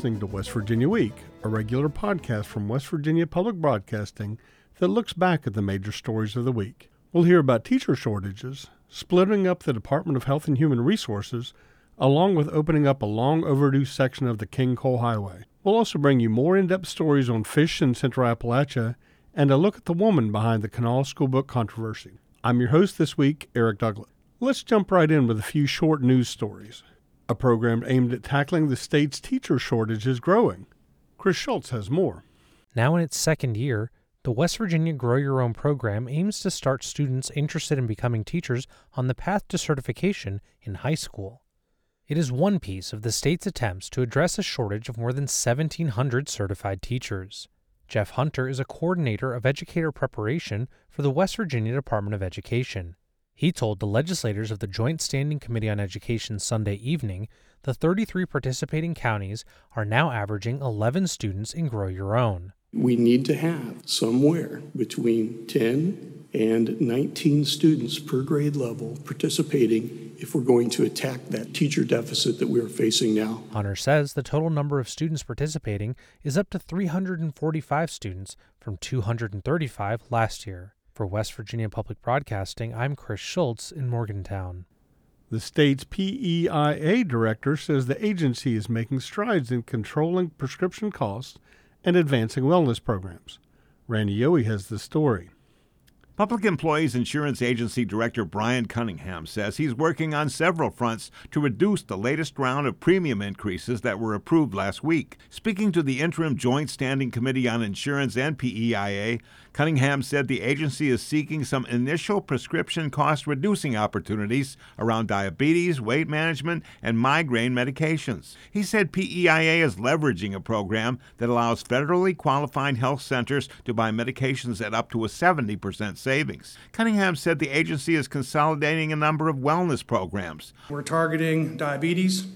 listening to West Virginia Week, a regular podcast from West Virginia Public Broadcasting that looks back at the major stories of the week. We'll hear about teacher shortages, splitting up the Department of Health and Human Resources, along with opening up a long overdue section of the King Coal Highway. We'll also bring you more in depth stories on fish in Central Appalachia and a look at the woman behind the Kanawha Schoolbook controversy. I'm your host this week, Eric Douglas. Let's jump right in with a few short news stories. A program aimed at tackling the state's teacher shortage is growing. Chris Schulz has more. Now in its second year, the West Virginia Grow Your Own program aims to start students interested in becoming teachers on the path to certification in high school. It is one piece of the state's attempts to address a shortage of more than 1,700 certified teachers. Jeff Hunter is a coordinator of educator preparation for the West Virginia Department of Education. He told the legislators of the Joint Standing Committee on Education Sunday evening the 33 participating counties are now averaging 11 students in Grow Your Own. We need to have somewhere between 10 and 19 students per grade level participating if we're going to attack that teacher deficit that we're facing now. Hunter says the total number of students participating is up to 345 students from 235 last year. For West Virginia Public Broadcasting, I'm Chris Schulz in Morgantown. The state's PEIA director says the agency is making strides in controlling prescription costs and advancing wellness programs. Randy Yohe has the story. Public Employees Insurance Agency Director Brian Cunningham says he's working on several fronts to reduce the latest round of premium increases that were approved last week. Speaking to the interim Joint Standing Committee on Insurance and PEIA, Cunningham said the agency is seeking some initial prescription cost reducing opportunities around diabetes, weight management, and migraine medications. He said PEIA is leveraging a program that allows federally qualified health centers to buy medications at up to a 70% savings. Cunningham said the agency is consolidating a number of wellness programs. We're targeting diabetes,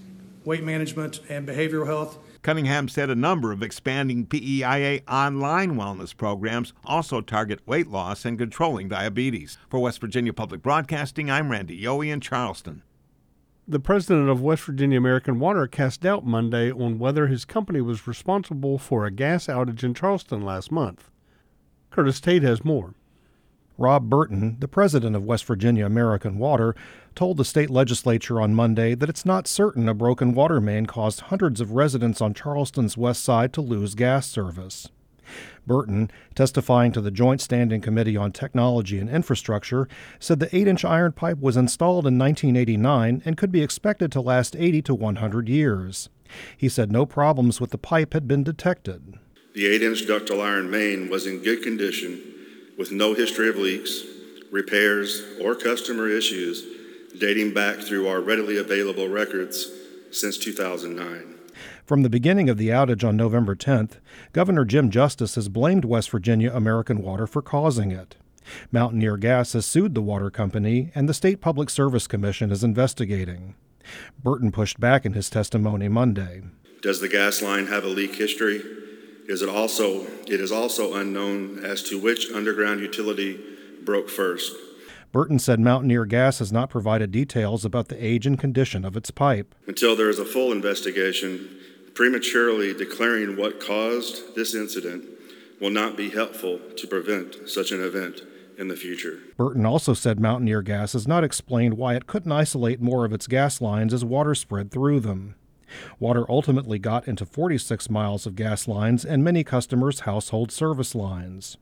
weight management, and behavioral health. Cunningham said a number of expanding PEIA online wellness programs also target weight loss and controlling diabetes. For West Virginia Public Broadcasting, I'm Randy Yohe in Charleston. The president of West Virginia American Water cast doubt Monday on whether his company was responsible for a gas outage in Charleston last month. Curtis Tate has more. Rob Burton, the president of West Virginia American Water, told the state legislature on Monday that it's not certain a broken water main caused hundreds of residents on Charleston's west side to lose gas service. Burton, testifying to the Joint Standing Committee on Technology and Infrastructure, said the 8 inch iron pipe was installed in 1989 and could be expected to last 80 to 100 years. He said no problems with the pipe had been detected. The 8 inch ductile iron main was in good condition with no history of leaks, repairs, or customer issues dating back through our readily available records since 2009. From the beginning of the outage on November 10th, Governor Jim Justice has blamed West Virginia American Water for causing it. Mountaineer Gas has sued the water company, and the State Public Service Commission is investigating. Burton pushed back in his testimony Monday. Does the gas line have a leak history? Is it also it is also unknown as to which underground utility broke first. Burton said Mountaineer Gas has not provided details about the age and condition of its pipe. Until there is a full investigation, prematurely declaring what caused this incident will not be helpful to prevent such an event in the future. Burton also said Mountaineer Gas has not explained why it couldn't isolate more of its gas lines as water spread through them. Water ultimately got into 46 miles of gas lines and many customers' household service lines.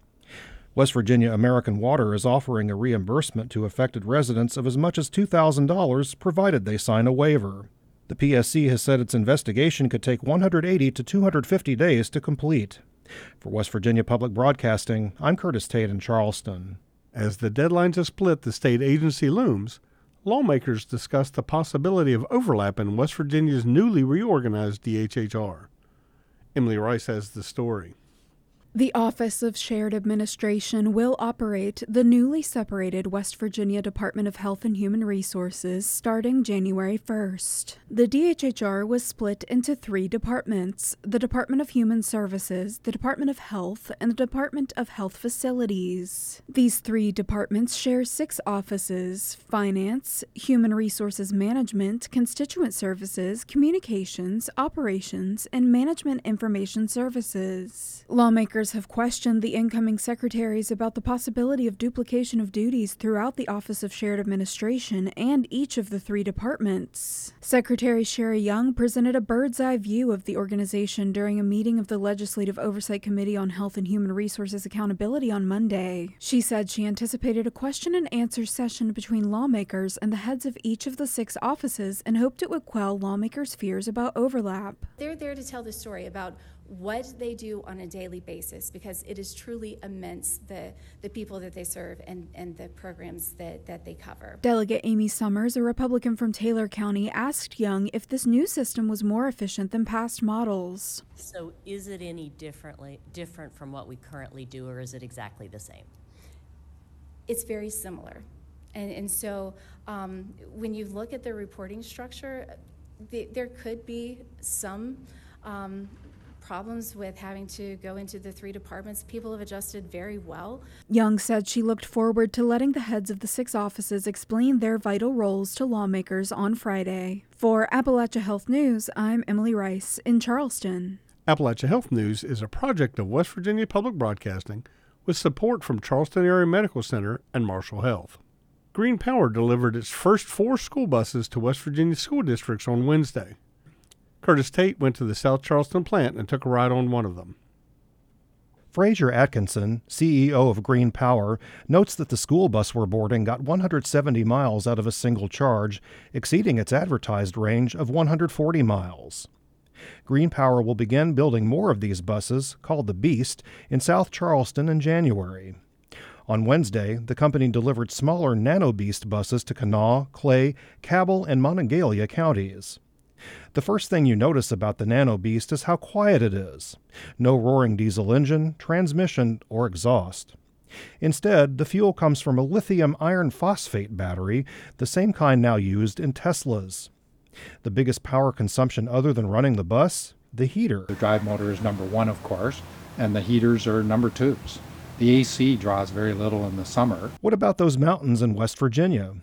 West Virginia American Water is offering a reimbursement to affected residents of as much as $2,000 provided they sign a waiver. The PSC has said its investigation could take 180 to 250 days to complete. For West Virginia Public Broadcasting, I'm Curtis Tate in Charleston. As the deadlines to split the state agency looms, lawmakers discussed the possibility of overlap in West Virginia's newly reorganized DHHR. Emily Rice has the story. The Office of Shared Administration will operate the newly separated West Virginia Department of Health and Human Resources starting January 1st. The DHHR was split into three departments the Department of Human Services, the Department of Health, and the Department of Health Facilities. These three departments share six offices finance, human resources management, constituent services, communications, operations, and management information services. Lawmakers have questioned the incoming secretaries about the possibility of duplication of duties throughout the Office of Shared Administration and each of the three departments. Secretary Sherri Young presented a bird's eye view of the organization during a meeting of the Legislative Oversight Committee on Health and Human Resources Accountability on Monday. She said she anticipated a question and answer session between lawmakers and the heads of each of the six offices and hoped it would quell lawmakers' fears about overlap. They're there to tell the story about what they do on a daily basis because it is truly immense the, the people that they serve and, and the programs that, that they cover. Delegate Amy Summers, a Republican from Taylor County, asked Young if this new system was more efficient than past models. So is it any differently different from what we currently do or is it exactly the same? It's very similar. And, and so um, when you look at the reporting structure, the, there could be some um, problems with having to go into the three departments. People have adjusted very well. Young said she looked forward to letting the heads of the six offices explain their vital roles to lawmakers on Friday. For Appalachia Health News, I'm Emily Rice in Charleston. Appalachia Health News is a project of West Virginia Public Broadcasting with support from Charleston Area Medical Center and Marshall Health. Green Power delivered its first four school buses to West Virginia school districts on Wednesday. Curtis Tate went to the South Charleston plant and took a ride on one of them. Fraser Atkinson, CEO of Green Power, notes that the school bus we're boarding got 170 miles out of a single charge, exceeding its advertised range of 140 miles. Green Power will begin building more of these buses, called the Beast, in South Charleston in January. On Wednesday, the company delivered smaller Nano Beast buses to Kanawha, Clay, Cabell, and Monongalia counties. The first thing you notice about the Nano Beast is how quiet it is. No roaring diesel engine, transmission, or exhaust. Instead, the fuel comes from a lithium iron phosphate battery, the same kind now used in Teslas. The biggest power consumption other than running the bus? The heater. The drive motor is number one, of course, and the heaters are number twos. The AC draws very little in the summer. What about those mountains in West Virginia?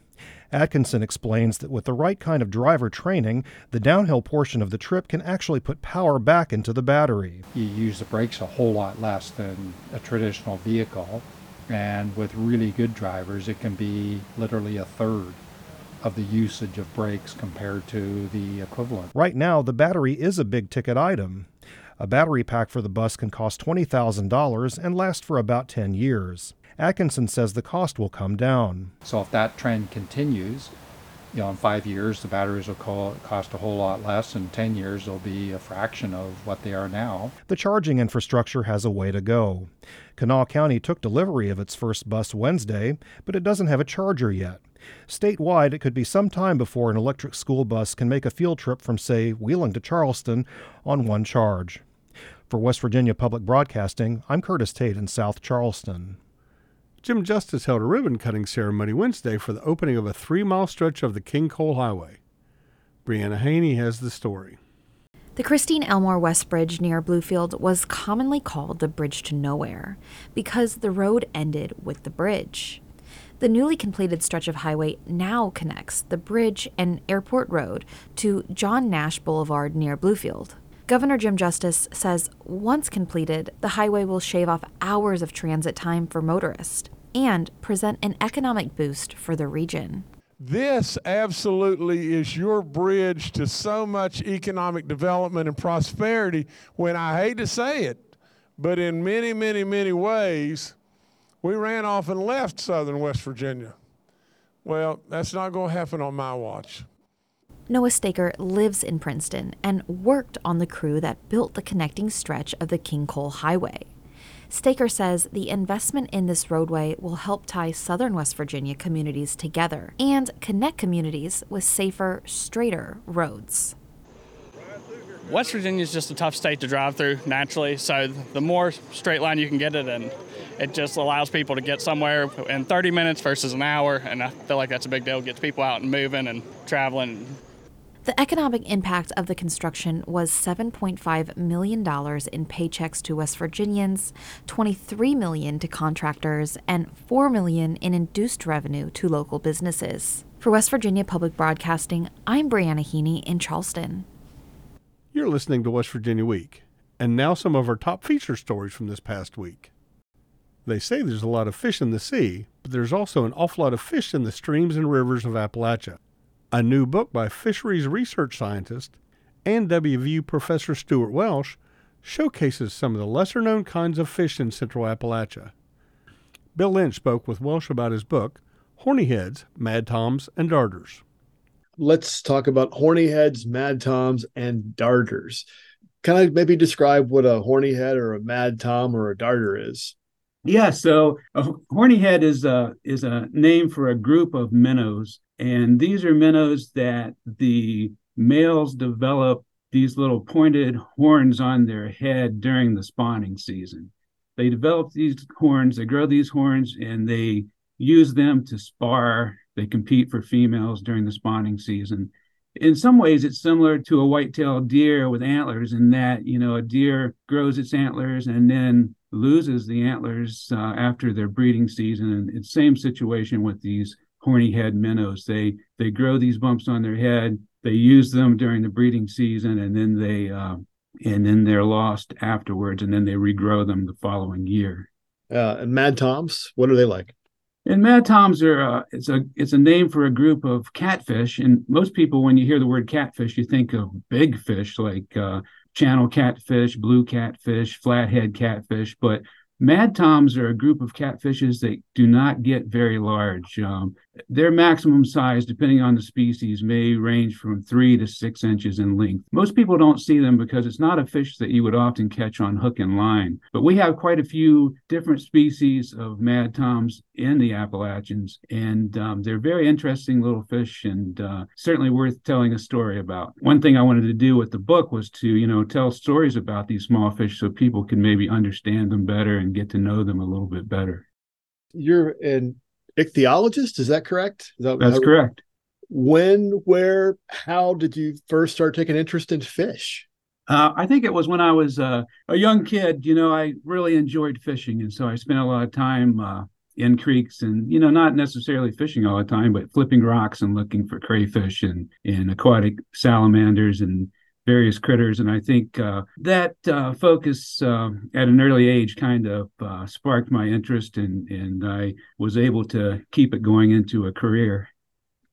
Atkinson explains that with the right kind of driver training, the downhill portion of the trip can actually put power back into the battery. You use the brakes a whole lot less than a traditional vehicle, and with really good drivers, it can be literally a third of the usage of brakes compared to the equivalent. Right now, the battery is a big ticket item. A battery pack for the bus can cost $20,000 and last for about 10 years. Atkinson says the cost will come down. So if that trend continues, you know, in five years the batteries will cost a whole lot less. and 10 years, they'll be a fraction of what they are now. The charging infrastructure has a way to go. Kanawha County took delivery of its first bus Wednesday, but it doesn't have a charger yet. Statewide, it could be some time before an electric school bus can make a field trip from, say, Wheeling to Charleston on one charge. For West Virginia Public Broadcasting, I'm Curtis Tate in South Charleston. Jim Justice held a ribbon cutting ceremony Wednesday for the opening of a three mile stretch of the King Coal Highway. Briana Heaney has the story. The Christine Elmore West Bridge near Bluefield was commonly called the Bridge to Nowhere because the road ended with the bridge. The newly completed stretch of highway now connects the bridge and Airport Road to John Nash Boulevard near Bluefield. Governor Jim Justice says once completed, the highway will shave off hours of transit time for motorists and present an economic boost for the region. This absolutely is your bridge to so much economic development and prosperity when I hate to say it, but in many, many, many ways, we ran off and left southern West Virginia. Well, that's not going to happen on my watch. Noah Staker lives in Princeton and worked on the crew that built the connecting stretch of the King Coal Highway. Staker says the investment in this roadway will help tie southern West Virginia communities together and connect communities with safer, straighter roads. West Virginia is just a tough state to drive through naturally. So the more straight line you can get it, and it just allows people to get somewhere in 30 minutes versus an hour. And I feel like that's a big deal. It Gets people out and moving and traveling. The economic impact of the construction was $7.5 million in paychecks to West Virginians, 23 million to contractors, and 4 million in induced revenue to local businesses. For West Virginia Public Broadcasting, I'm Briana Heaney in Charleston. You're listening to West Virginia Week, and now some of our top feature stories from this past week. They say there's a lot of fish in the sea, but there's also an awful lot of fish in the streams and rivers of Appalachia. A new book by fisheries research scientist and WVU professor Stuart Welsh showcases some of the lesser known kinds of fish in central Appalachia. Bill Lynch spoke with Welsh about his book, Horny Heads, Mad Toms, and Darters. Let's talk about horny heads, mad toms, and darters. Can I maybe describe what a horny head or a mad tom or a darter is. Yeah, so a horny head is a is a name for a group of minnows and these are minnows that the males develop these little pointed horns on their head during the spawning season. They develop these horns, they grow these horns, and they use them to spar. They compete for females during the spawning season. In some ways, it's similar to a white-tailed deer with antlers in that, you know, a deer grows its antlers and then loses the antlers uh, after their breeding season. And it's same situation with these horny head minnows. They they grow these bumps on their head. They use them during the breeding season, and then they uh, and then they're lost afterwards, and then they regrow them the following year. Uh, and mad toms, what are they like? And mad toms are uh, it's a it's a name for a group of catfish. And most people, when you hear the word catfish, you think of big fish like uh, channel catfish, blue catfish, flathead catfish. But Mad toms are a group of catfishes that do not get very large. Um, their maximum size, depending on the species, may range from three to six inches in length. Most people don't see them because it's not a fish that you would often catch on hook and line. But we have quite a few different species of mad toms in the Appalachians, and um, they're very interesting little fish and uh, certainly worth telling a story about. One thing I wanted to do with the book was to, you know, tell stories about these small fish so people can maybe understand them better and get to know them a little bit better. You're an ichthyologist, is that correct? Is that, That's how, correct. When, where, how did you first start taking interest in fish? Uh, I think it was when I was uh, a young kid. You know, I really enjoyed fishing, and so I spent a lot of time uh, in creeks, and you know, not necessarily fishing all the time, but flipping rocks and looking for crayfish and and aquatic salamanders and various critters. And I think uh, that uh, focus uh, at an early age kind of uh, sparked my interest, and, and I was able to keep it going into a career.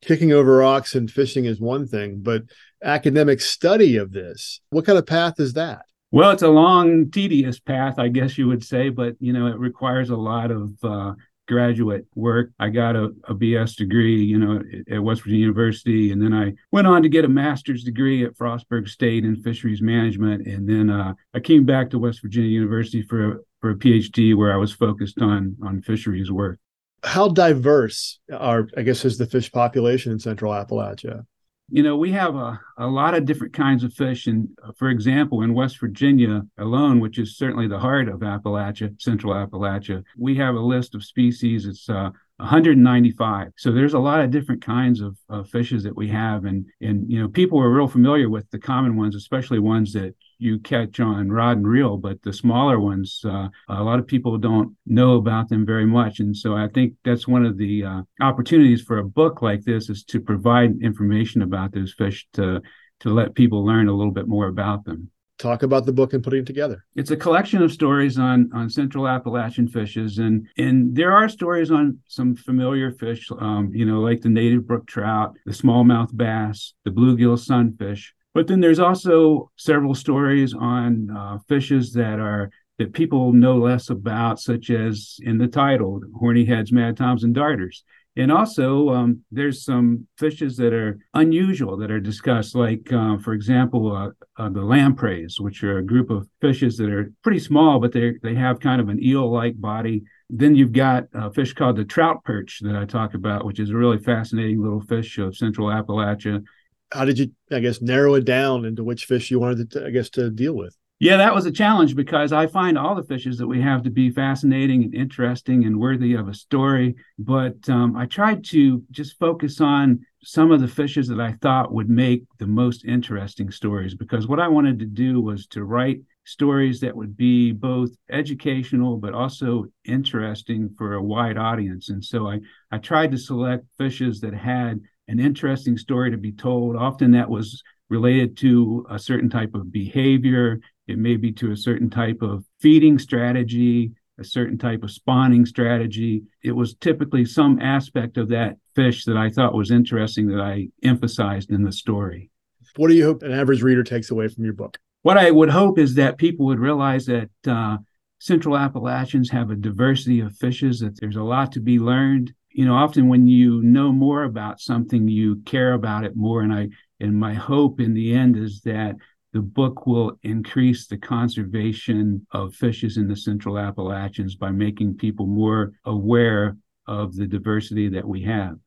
Kicking over rocks and fishing is one thing, but academic study of this, what kind of path is that? Well, it's a long, tedious path, I guess you would say, but you know, it requires a lot of uh, graduate work. I got a, a BS degree, you know, at West Virginia University, and then I went on to get a master's degree at Frostburg State in fisheries management, and then uh, I came back to West Virginia University for a, for a PhD where I was focused on on fisheries work. How diverse are, I guess, is the fish population in Central Appalachia? You know, we have a, a lot of different kinds of fish. And for example, in West Virginia alone, which is certainly the heart of Appalachia, Central Appalachia, we have a list of species. It's uh, 195. So there's a lot of different kinds of, of fishes that we have. And, and, you know, people are real familiar with the common ones, especially ones that you catch on rod and reel, but the smaller ones, uh, a lot of people don't know about them very much. And so I think that's one of the uh, opportunities for a book like this is to provide information about those fish to to let people learn a little bit more about them. Talk about the book and putting it together. It's a collection of stories on on Central Appalachian fishes, and and there are stories on some familiar fish, um, you know, like the native brook trout, the smallmouth bass, the bluegill sunfish. But then there's also several stories on uh, fishes that are that people know less about, such as in the title, horny heads, mad toms, and darters. And also, um, there's some fishes that are unusual that are discussed, like, uh, for example, uh, uh, the lampreys, which are a group of fishes that are pretty small, but they they have kind of an eel-like body. Then you've got a fish called the trout perch that I talk about, which is a really fascinating little fish of Central Appalachia. How did you, I guess, narrow it down into which fish you wanted to, I guess, to deal with? Yeah, that was a challenge because I find all the fishes that we have to be fascinating and interesting and worthy of a story. But um, I tried to just focus on some of the fishes that I thought would make the most interesting stories because what I wanted to do was to write stories that would be both educational but also interesting for a wide audience. And so I, I tried to select fishes that had an interesting story to be told. Often that was related to a certain type of behavior it may be to a certain type of feeding strategy, a certain type of spawning strategy. It was typically some aspect of that fish that I thought was interesting that I emphasized in the story. What do you hope an average reader takes away from your book? What I would hope is that people would realize that uh, Central Appalachians have a diversity of fishes, that there's a lot to be learned. You know, often when you know more about something, you care about it more. And I and my hope in the end is that the book will increase the conservation of fishes in the central Appalachians by making people more aware of the diversity that we have.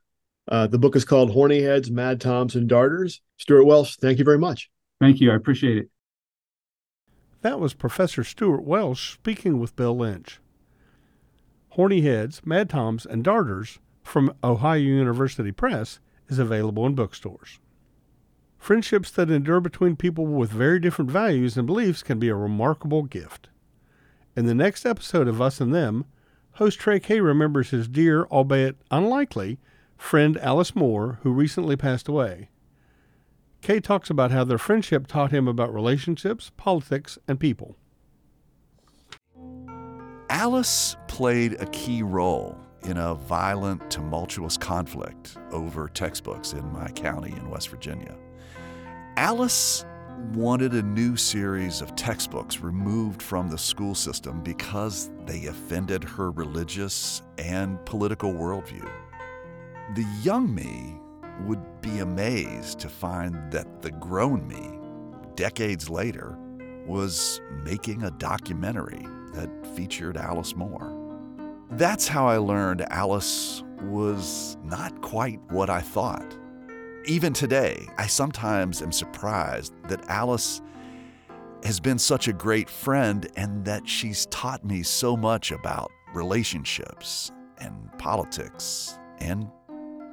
Uh, the book is called Hornyheads, Madtoms, and Darters. Stuart Welsh, thank you very much. Thank you. I appreciate it. That was Professor Stuart Welsh speaking with Bill Lynch. Hornyheads, Madtoms, and Darters from Ohio University Press is available in bookstores. Friendships that endure between people with very different values and beliefs can be a remarkable gift. In the next episode of Us and Them, host Trey Kay remembers his dear, albeit unlikely, friend Alice Moore, who recently passed away. Kay talks about how their friendship taught him about relationships, politics, and people. Alice played a key role in a violent, tumultuous conflict over textbooks in my county in West Virginia. Alice wanted a new series of textbooks removed from the school system because they offended her religious and political worldview. The young me would be amazed to find that the grown me, decades later, was making a documentary that featured Alice Moore. That's how I learned Alice was not quite what I thought. Even today, I sometimes am surprised that Alice has been such a great friend and that she's taught me so much about relationships and politics and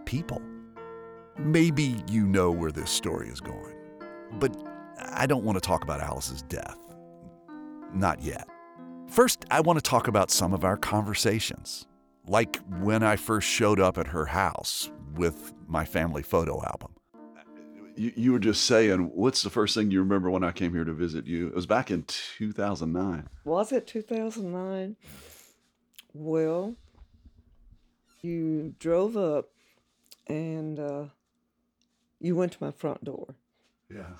people. Maybe you know where this story is going, but I don't want to talk about Alice's death. Not yet. First, I want to talk about some of our conversations, like when I first showed up at her house with my family photo album. You, you were just saying, what's the first thing you remember when I came here to visit you? It was back in 2009. Was it 2009? Well, you drove up and uh, you went to my front door. Yeah.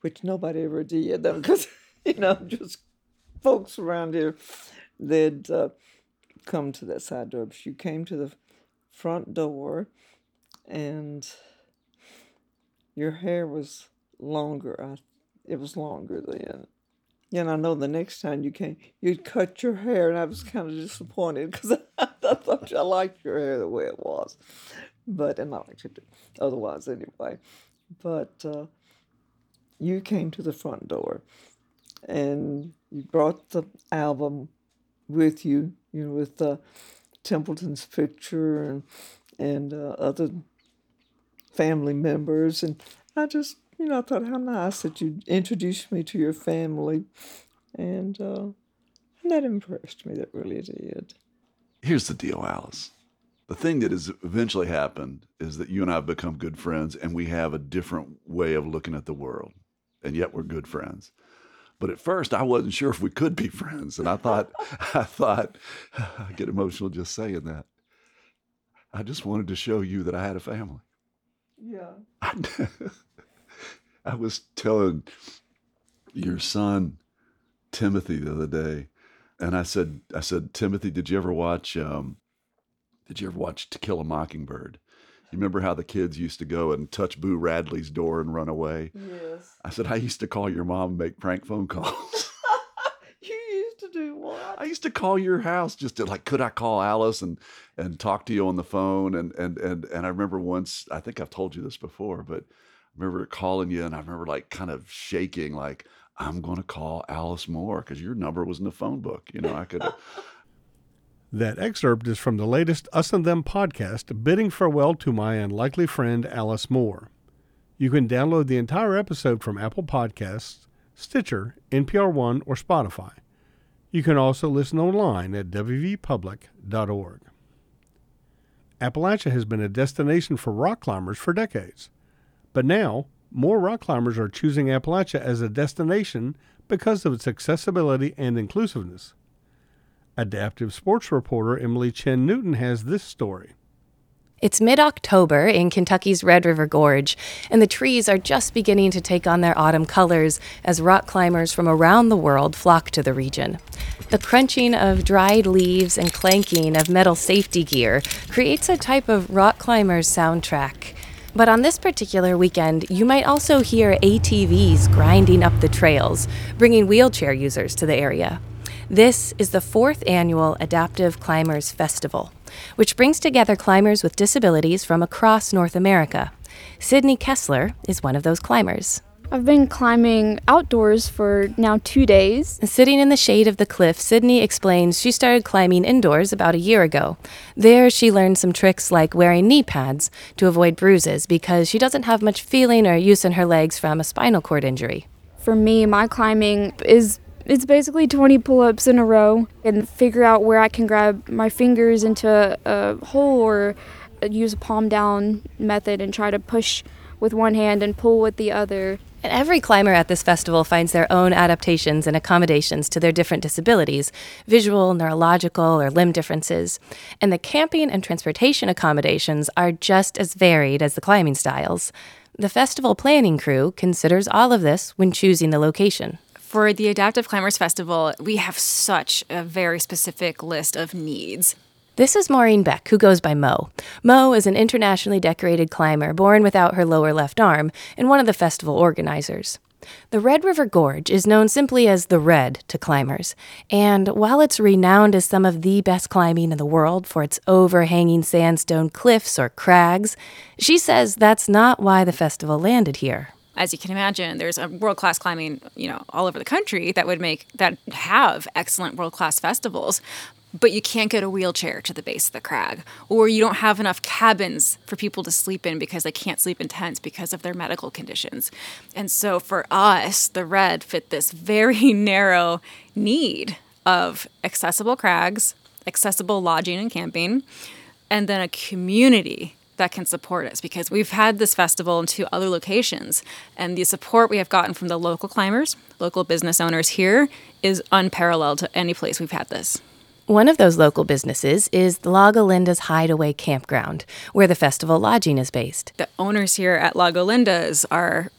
Which nobody ever did, because, you know, just folks around here, they'd uh, come to that side door. But you came to the front door and your hair was longer. I, it was longer then. And I know the next time you came, you'd cut your hair, and I was kind of disappointed because I, I, thought I liked your hair the way it was, but and I liked it otherwise anyway. But uh, you came to the front door, and you brought the album with you, you know, with uh, Templeton's picture and and uh, other family members. And I just, you know, I thought how nice that you introduced me to your family. And, uh, and that impressed me, that really did. Here's the deal, Alice. The thing that has eventually happened is that you and I have become good friends and we have a different way of looking at the world. And yet we're good friends. But at first I wasn't sure if we could be friends. And I thought, I thought, I get emotional just saying that. I just wanted to show you that I had a family. Yeah. I was telling your son Timothy the other day, and I said, I said, Timothy, did you ever watch? Um, did you ever watch To Kill a Mockingbird? You remember how the kids used to go and touch Boo Radley's door and run away? Yes. I said I used to call your mom and make prank phone calls. you used to do what? I used to call your house just to like, could I call Alice and and talk to you on the phone? And and and and I remember once, I think I've told you this before, but I remember calling you, and I remember like kind of shaking, like I'm going to call Alice Moore because your number was in the phone book. You know, I could. That excerpt is from the latest Us and Them podcast, Bidding Farewell to My Unlikely Friend Alice Moore. You can download the entire episode from Apple Podcasts, Stitcher, NPR One, or Spotify. You can also listen online at wvpublic.org. Appalachia has been a destination for rock climbers for decades. But now, more rock climbers are choosing Appalachia as a destination because of its accessibility and inclusiveness. Adaptive sports reporter Emily Chen Newton has this story. It's mid October in Kentucky's Red River Gorge, and the trees are just beginning to take on their autumn colors as rock climbers from around the world flock to the region. The crunching of dried leaves and clanking of metal safety gear creates a type of rock climber's soundtrack. But on this particular weekend, you might also hear ATVs grinding up the trails, bringing wheelchair users to the area. This is the fourth annual Adaptive Climbers Festival, which brings together climbers with disabilities from across North America. Sydney Kessler is one of those climbers. I've been climbing outdoors for now two days. Sitting in the shade of the cliff, Sydney explains she started climbing indoors about a year ago. There, she learned some tricks like wearing knee pads to avoid bruises because she doesn't have much feeling or use in her legs from a spinal cord injury. For me, my climbing is it's basically 20 pull-ups in a row and figure out where I can grab my fingers into a, a hole or use a palm down method and try to push with one hand and pull with the other. And every climber at this festival finds their own adaptations and accommodations to their different disabilities visual, neurological, or limb differences. And the camping and transportation accommodations are just as varied as the climbing styles. The festival planning crew considers all of this when choosing the location. For the Adaptive Climbers Festival, we have such a very specific list of needs. This is Maureen Beck, who goes by Mo. Mo is an internationally decorated climber born without her lower left arm and one of the festival organizers. The Red River Gorge is known simply as the Red to climbers, and while it's renowned as some of the best climbing in the world for its overhanging sandstone cliffs or crags, she says that's not why the festival landed here as you can imagine, there's a world class climbing, you know, all over the country that would make that have excellent world class festivals. But you can't get a wheelchair to the base of the crag, or you don't have enough cabins for people to sleep in because they can't sleep in tents because of their medical conditions. And so for us, the red fit this very narrow need of accessible crags, accessible lodging and camping, and then a community that can support us because we've had this festival in two other locations and the support we have gotten from the local climbers local business owners here is unparalleled to any place we've had this one of those local businesses is Lago Linda's Hideaway Campground, where the festival lodging is based. The owners here at Lago Linda's are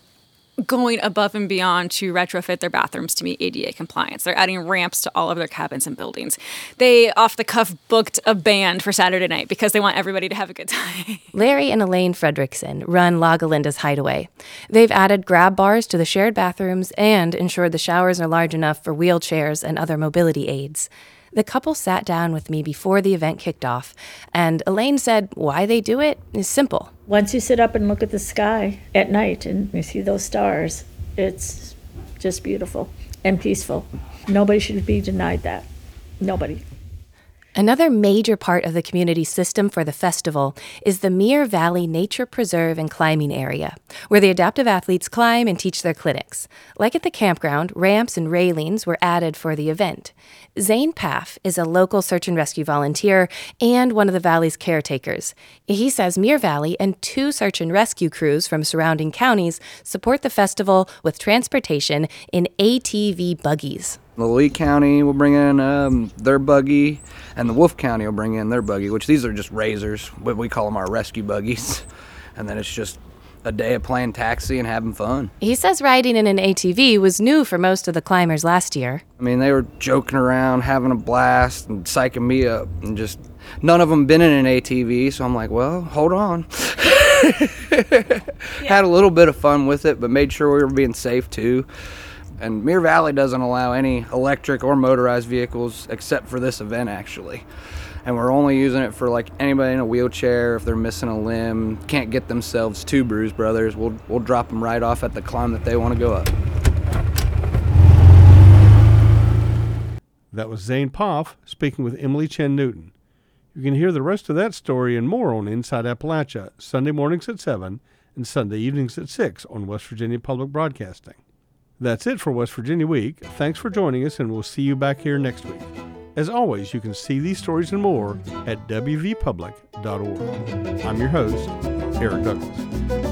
going above and beyond to retrofit their bathrooms to meet ADA compliance. They're adding ramps to all of their cabins and buildings. They, off the cuff, booked a band for Saturday night because they want everybody to have a good time. Larry and Elaine Fredrickson run Lago Linda's Hideaway. They've added grab bars to the shared bathrooms and ensured the showers are large enough for wheelchairs and other mobility aids. The couple sat down with me before the event kicked off, and Elaine said why they do it is simple. Once you sit up and look at the sky at night and you see those stars, it's just beautiful and peaceful. Nobody should be denied that. Nobody. Another major part of the community system for the festival is the Muir Valley Nature Preserve and Climbing Area, where the adaptive athletes climb and teach their clinics. Like at the campground, ramps and railings were added for the event. Zane Paff is a local search and rescue volunteer and one of the valley's caretakers. He says Muir Valley and two search and rescue crews from surrounding counties support the festival with transportation in ATV buggies. The Lee County will bring in um, their buggy, and the Wolfe County will bring in their buggy, which these are just razors, but we call them our rescue buggies. And then it's just a day of playing taxi and having fun. He says riding in an ATV was new for most of the climbers last year. I mean, they were joking around, having a blast, and psyching me up, and just none of them been in an ATV, so I'm like, well, hold on. Had a little bit of fun with it, but made sure we were being safe too. And Muir Valley doesn't allow any electric or motorized vehicles except for this event, actually. and we're only using it for like anybody in a wheelchair if they're missing a limb, can't get themselves to Bruise Brothers. We'll we'll drop them right off at the climb that they want to go up. That was Zane Poff speaking with Emily Chen Newton. You can hear the rest of that story and more on Inside Appalachia, Sunday mornings at 7 and Sunday evenings at 6 on West Virginia Public Broadcasting. That's it for West Virginia Week. Thanks for joining us, and we'll see you back here next week. As always, you can see these stories and more at wvpublic.org. I'm your host, Eric Douglas.